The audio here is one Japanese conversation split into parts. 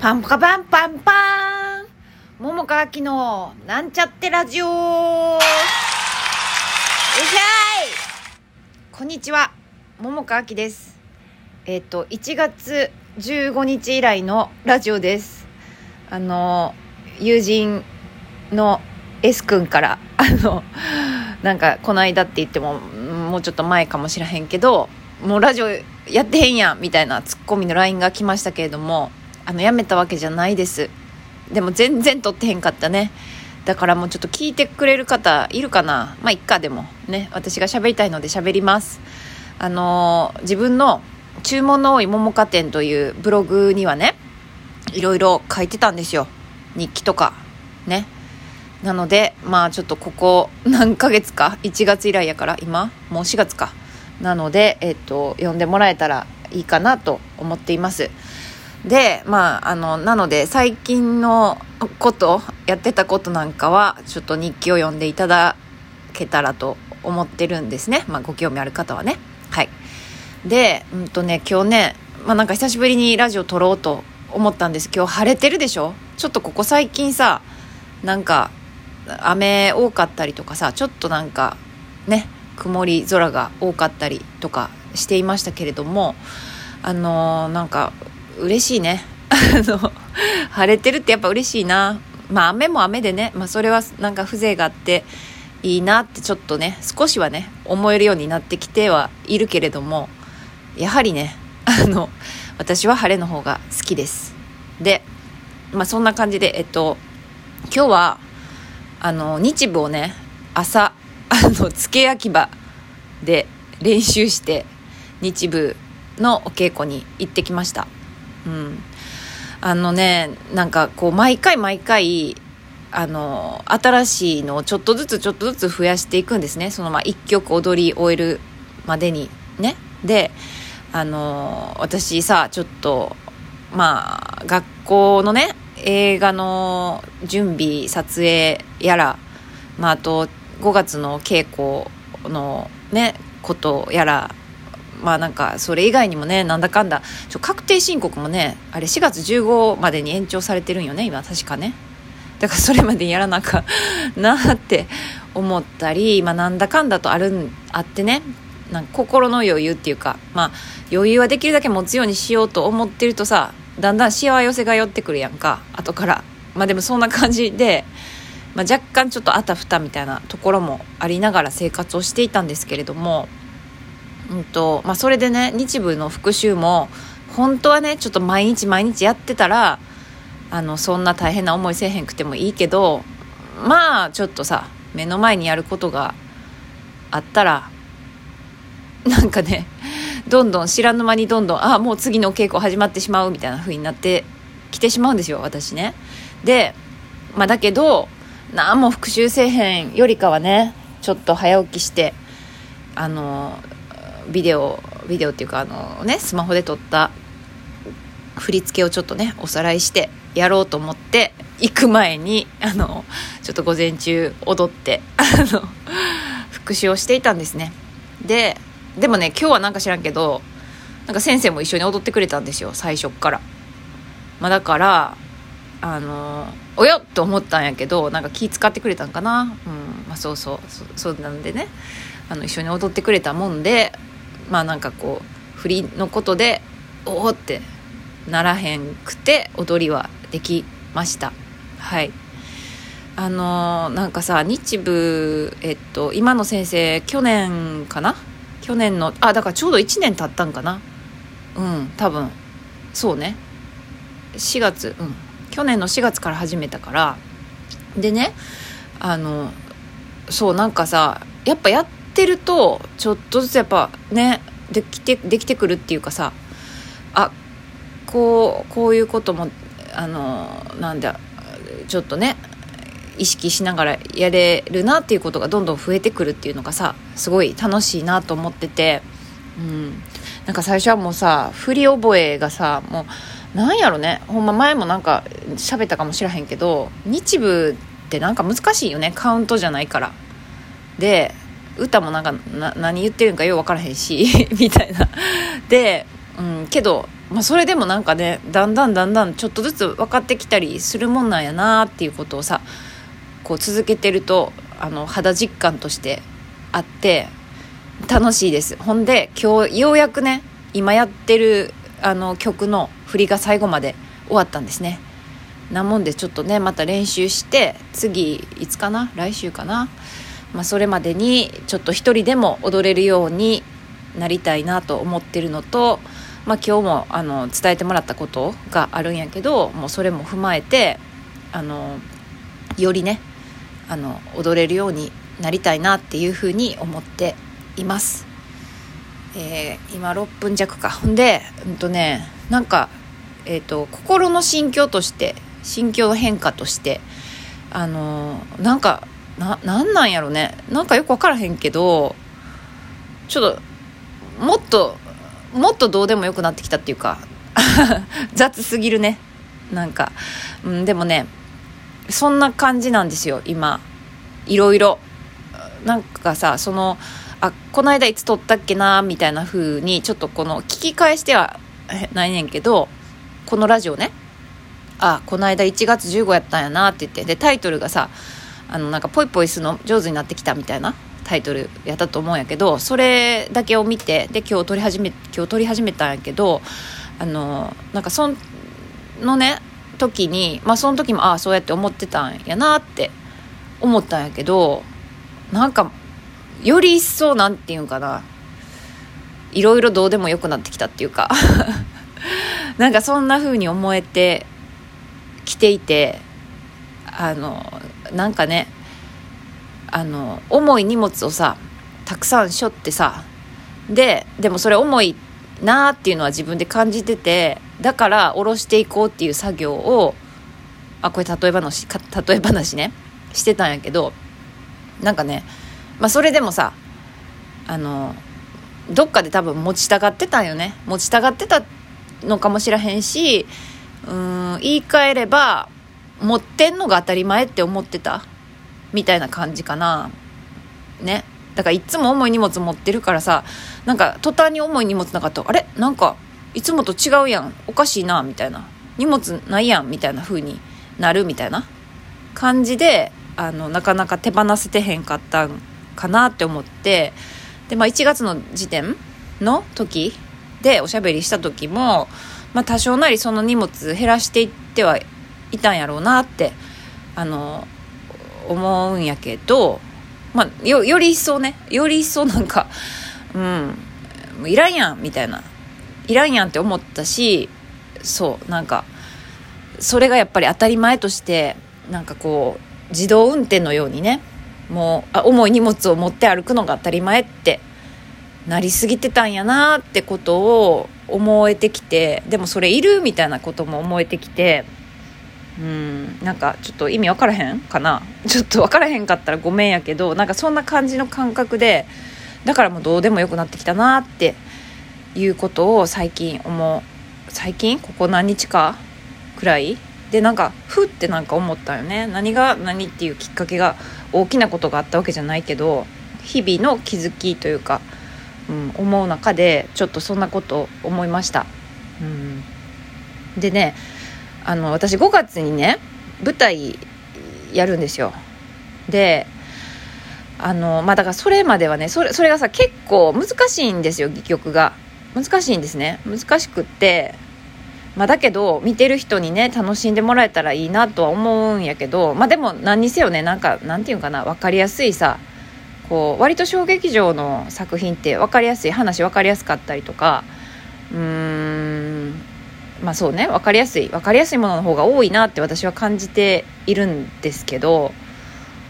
パンパカパンパンパーン。桃川きのなんちゃってラジオ。よいしゃい。こんにちは。桃川きです。えっ、と1月15日以来のラジオです。あの友人の S 君からあのなんかこの間って言ってももうちょっと前かもしらへんけどもうラジオやってへんやんみたいなツッコミの LINE が来ましたけれどもあのやめたわけじゃないです。でも全然撮ってへんかったね。だからもうちょっと聞いてくれる方いるかな。まあいっかでも。ね。私が喋りたいので喋ります。あのー自分の注文の多い桃花店というブログにはねいろいろ書いてたんですよ。日記とか。ね。なのでまあちょっとここ何ヶ月か。1月以来やから今？もう4月か。なのでえっと読んでもらえたらいいかなと思っています。でまああのなので最近のことやってたことなんかはちょっと日記を読んでいただけたらと思ってるんですね。まあご興味ある方はね。はい。でうんとね今日ねまあなんか久しぶりにラジオ撮ろうと思ったんです。今日晴れてるでしょ？ちょっとここ最近さなんか雨多かったりとかさちょっとなんかね曇り空が多かったりとかしていましたけれどもあのーなんか嬉しいね。あの晴れてるってやっぱ嬉しいな。まあ雨も雨でね、まあ、それはなんか風情があっていいなってちょっとね少しはね思えるようになってきてはいるけれどもやはりねあの私は晴れの方が好きです。でまあそんな感じでえっと今日はあの日舞をね朝あの付け焼き場で練習して日舞のお稽古に行ってきました。うん。あのねなんかこう毎回毎回あの新しいのをちょっとずつちょっとずつ増やしていくんですね。そのまあ1曲踊り終えるまでに。ね。であの私さちょっとまあ学校のね映画の準備撮影やら、まあ、あと5月の稽古のねことやらまあなんかそれ以外にもねなんだかんだ。ちょ確定申告もねあれ4月15までに延長されてるんよね今確かね。だからそれまでやらなあかん なって思ったり、まあ、なんだかんだとあるあってね。なんか心の余裕っていうか、まあ、余裕はできるだけ持つようにしようと思ってるとさだんだんしわ寄せが寄ってくるやんか。後から。まあでもそんな感じで、まあ、若干ちょっとあたふたみたいなところもありながら生活をしていたんですけれども、うんとまあ、それでね日舞の復習も本当はねちょっと毎日毎日やってたらあのそんな大変な思いせえへんくてもいいけどまあちょっとさ目の前にやることがあったらなんかねどんどん知らぬ間にどんどんあもう次の稽古始まってしまうみたいな風になってきてしまうんですよ私ね。でまあだけど何も復習せえへんよりかはねちょっと早起きしてあのビデオビデオっていうかあのねスマホで撮った振り付けをちょっとねおさらいしてやろうと思って行く前にあのちょっと午前中踊ってあの復習をしていたんですね。ででもね今日はなんか知らんけどなんか先生も一緒に踊ってくれたんですよ最初っから。まあだからあのおよっと思ったんやけどなんか気使ってくれたんかな。うんまあそうそうそそうなんでねあの一緒に踊ってくれたもんでまあなんかこう振りのことでおおってならへんくて踊りはできました。はい。あのーなんかさ日舞えっと今の先生去年かな？去年のあだからちょうど1年経ったんかな？うん多分。そうね。4月うん。去年の4月から始めたから。でねあのそうなんかさやっぱやっててるとちょっとずつやっぱねできてできてくるっていうかさあこうこういうこともあのなんだちょっとね意識しながらやれるなっていうことがどんどん増えてくるっていうのがさすごい楽しいなと思ってて、うん、なんか最初はもうさ振り覚えがさもうなんやろねほんま前もなんか喋ったかもしらへんけど日舞ってなんか難しいよねカウントじゃないから。で歌もなんか何言ってるんかよう分からへんし みたいな。で、うん、けどまあ、それでもなんかねだんだんだんだんちょっとずつ分かってきたりするもんなんやなっていうことをさこう続けてるとあの肌実感としてあって楽しいです。ほんで今日ようやくね今やってるあの曲の振りが最後まで終わったんですね。なもんでちょっとねまた練習して次いつかな？来週かな、まあ、それまでにちょっと一人でも踊れるようになりたいなと思ってるのと、まあ、今日もあの伝えてもらったことがあるんやけどもうそれも踏まえてあのよりねあの踊れるようになりたいなっていうふうに思っています。えー、今6分弱かほんでうんとねなんか、えーと、心の心境として心境変化としてあのー、なんかななんなんやろね。なんかよく分からへんけどちょっともっともっとどうでもよくなってきたっていうか 雑すぎるね。なんか、うん、でもねそんな感じなんですよ今。いろいろ。なんかさそのあこの間いつ撮ったっけなみたいな風にちょっとこの聞き返してはないねんけどこのラジオね。あこの間1月15やったんやなって言って。でタイトルがさあのなんかポイポイするの上手になってきたみたいなタイトルやったと思うんやけどそれだけを見てで今日撮り始め今日撮り始めたんやけどあのなんかそのね時にまあその時もああそうやって思ってたんやなって思ったんやけどなんかより一層なんていうんかな。いろいろどうでもよくなってきたっていうか。なんかそんな風に思えてきていてあのなんかねあの重い荷物をさたくさん背負ってさででもそれ重いなーっていうのは自分で感じててだから下ろしていこうっていう作業をあこれ例え話例え話ねしてたんやけどなんかねまあそれでもさあのどっかで多分持ちたがってたんよね。持ちたがってたのかもしらへんしうん言い換えれば持ってんのが当たり前って思ってた？みたいな感じかな。ね。だからいつも重い荷物持ってるからさなんか途端に重い荷物なかった。らあれ？なんかいつもと違うやん。おかしいなみたいな。荷物ないやんみたいな風になるみたいな。感じであのなかなか手放せてへんかったんかなって思って。で、まあ、1月の時点の時でおしゃべりした時も、まあ、多少なりその荷物減らしていってはいたんやろうなってあの思うんやけど、まあ、よより一層ねより一層なんかうんいらんやんみたいないらんやんって思ったしそうなんかそれがやっぱり当たり前としてなんかこう自動運転のようにねもうあ重い荷物を持って歩くのが当たり前ってなりすぎてたんやなってことを思えてきてでもそれいるみたいなことも思えてきてうんなんかちょっと意味分からへんかな？ちょっと分からへんかったらごめんやけどなんかそんな感じの感覚でだからもうどうでもよくなってきたなっていうことを最近思う。最近？ここ何日かくらい？でなんかふってなんか思ったよね。何が何っていうきっかけが大きなことがあったわけじゃないけど日々の気づきというか、うん、思う中でちょっとそんなこと思いました。うん、でねあの私5月にね舞台やるんですよ。であのまあだからそれまではねそれそれがさ結構難しいんですよ戯曲が難しいんですね難しくってまあ、だけど見てる人にね楽しんでもらえたらいいなとは思うんやけどまあでも何にせよねなんかなんていうかな分かりやすいさこう割と小劇場の作品って分かりやすい話分かりやすかったりとかうーんまあそうね分かりやすい分かりやすいものの方が多いなって私は感じているんですけど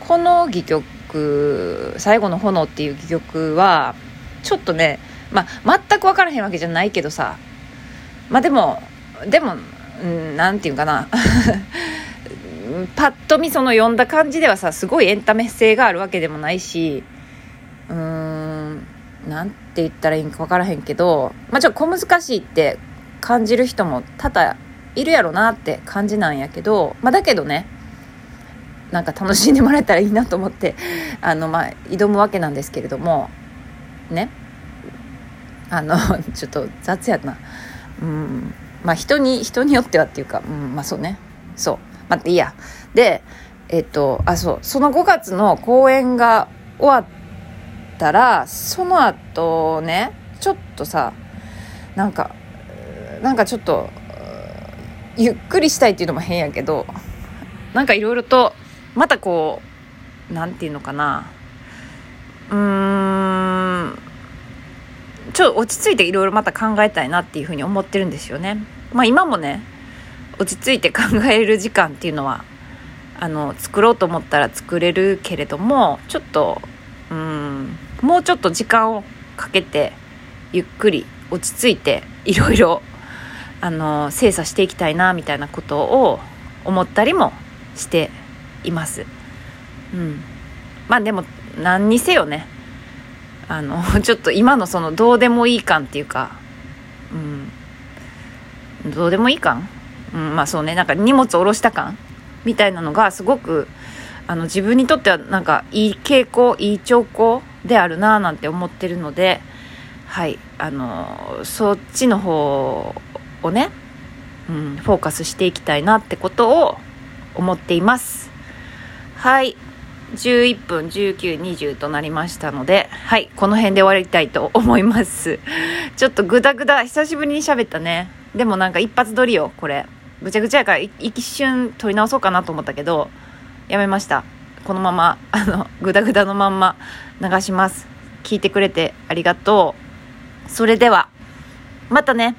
この戯曲「最後の炎」っていう戯曲はちょっとねまあ全く分からへんわけじゃないけどさまあでもでも何て言うかな。パッと見その読んだ感じではさすごいエンタメ性があるわけでもないしうーんなんて言ったらいいんか分からへんけどまあちょっと小難しいって感じる人も多々いるやろなって感じなんやけどまあだけどねなんか楽しんでもらえたらいいなと思って あのまあ挑むわけなんですけれどもね。あの ちょっと雑やな。うん。まあ人に人によってはっていうか、うん、まあそうね。そう。待っていいや。でえっとあそう。その5月の公演が終わったらその後ねちょっとさなんかなんかちょっとゆっくりしたいっていうのも変やけどなんかいろいろとまたこうなんていうのかなうーんちょっと落ち着いていろいろまた考えたいなっていうふうに思ってるんですよね。まあ今もね落ち着いて考える時間っていうのはあの作ろうと思ったら作れるけれどもちょっとうんもうちょっと時間をかけてゆっくり落ち着いていろいろあの精査していきたいなみたいなことを思ったりもしています。うん、まあでも何にせよね。あの ちょっと今のそのどうでもいい感っていうか、うん、どうでもいい感、うん、まあそうね。なんか荷物下ろした感みたいなのがすごくあの自分にとってはなんかいい傾向いい兆候であるななんて思ってるのではい。あのそっちの方をね、うん、フォーカスしていきたいなってことを思っています。はい。11分1920となりましたのではい。この辺で終わりたいと思います。ちょっとグダグダ久しぶりに喋ったね。でもなんか一発撮りよこれ。ぐちゃぐちゃやから一瞬撮り直そうかなと思ったけどやめました。このまま あのグダグダのまんま流します。聞いてくれてありがとう。それではまたね。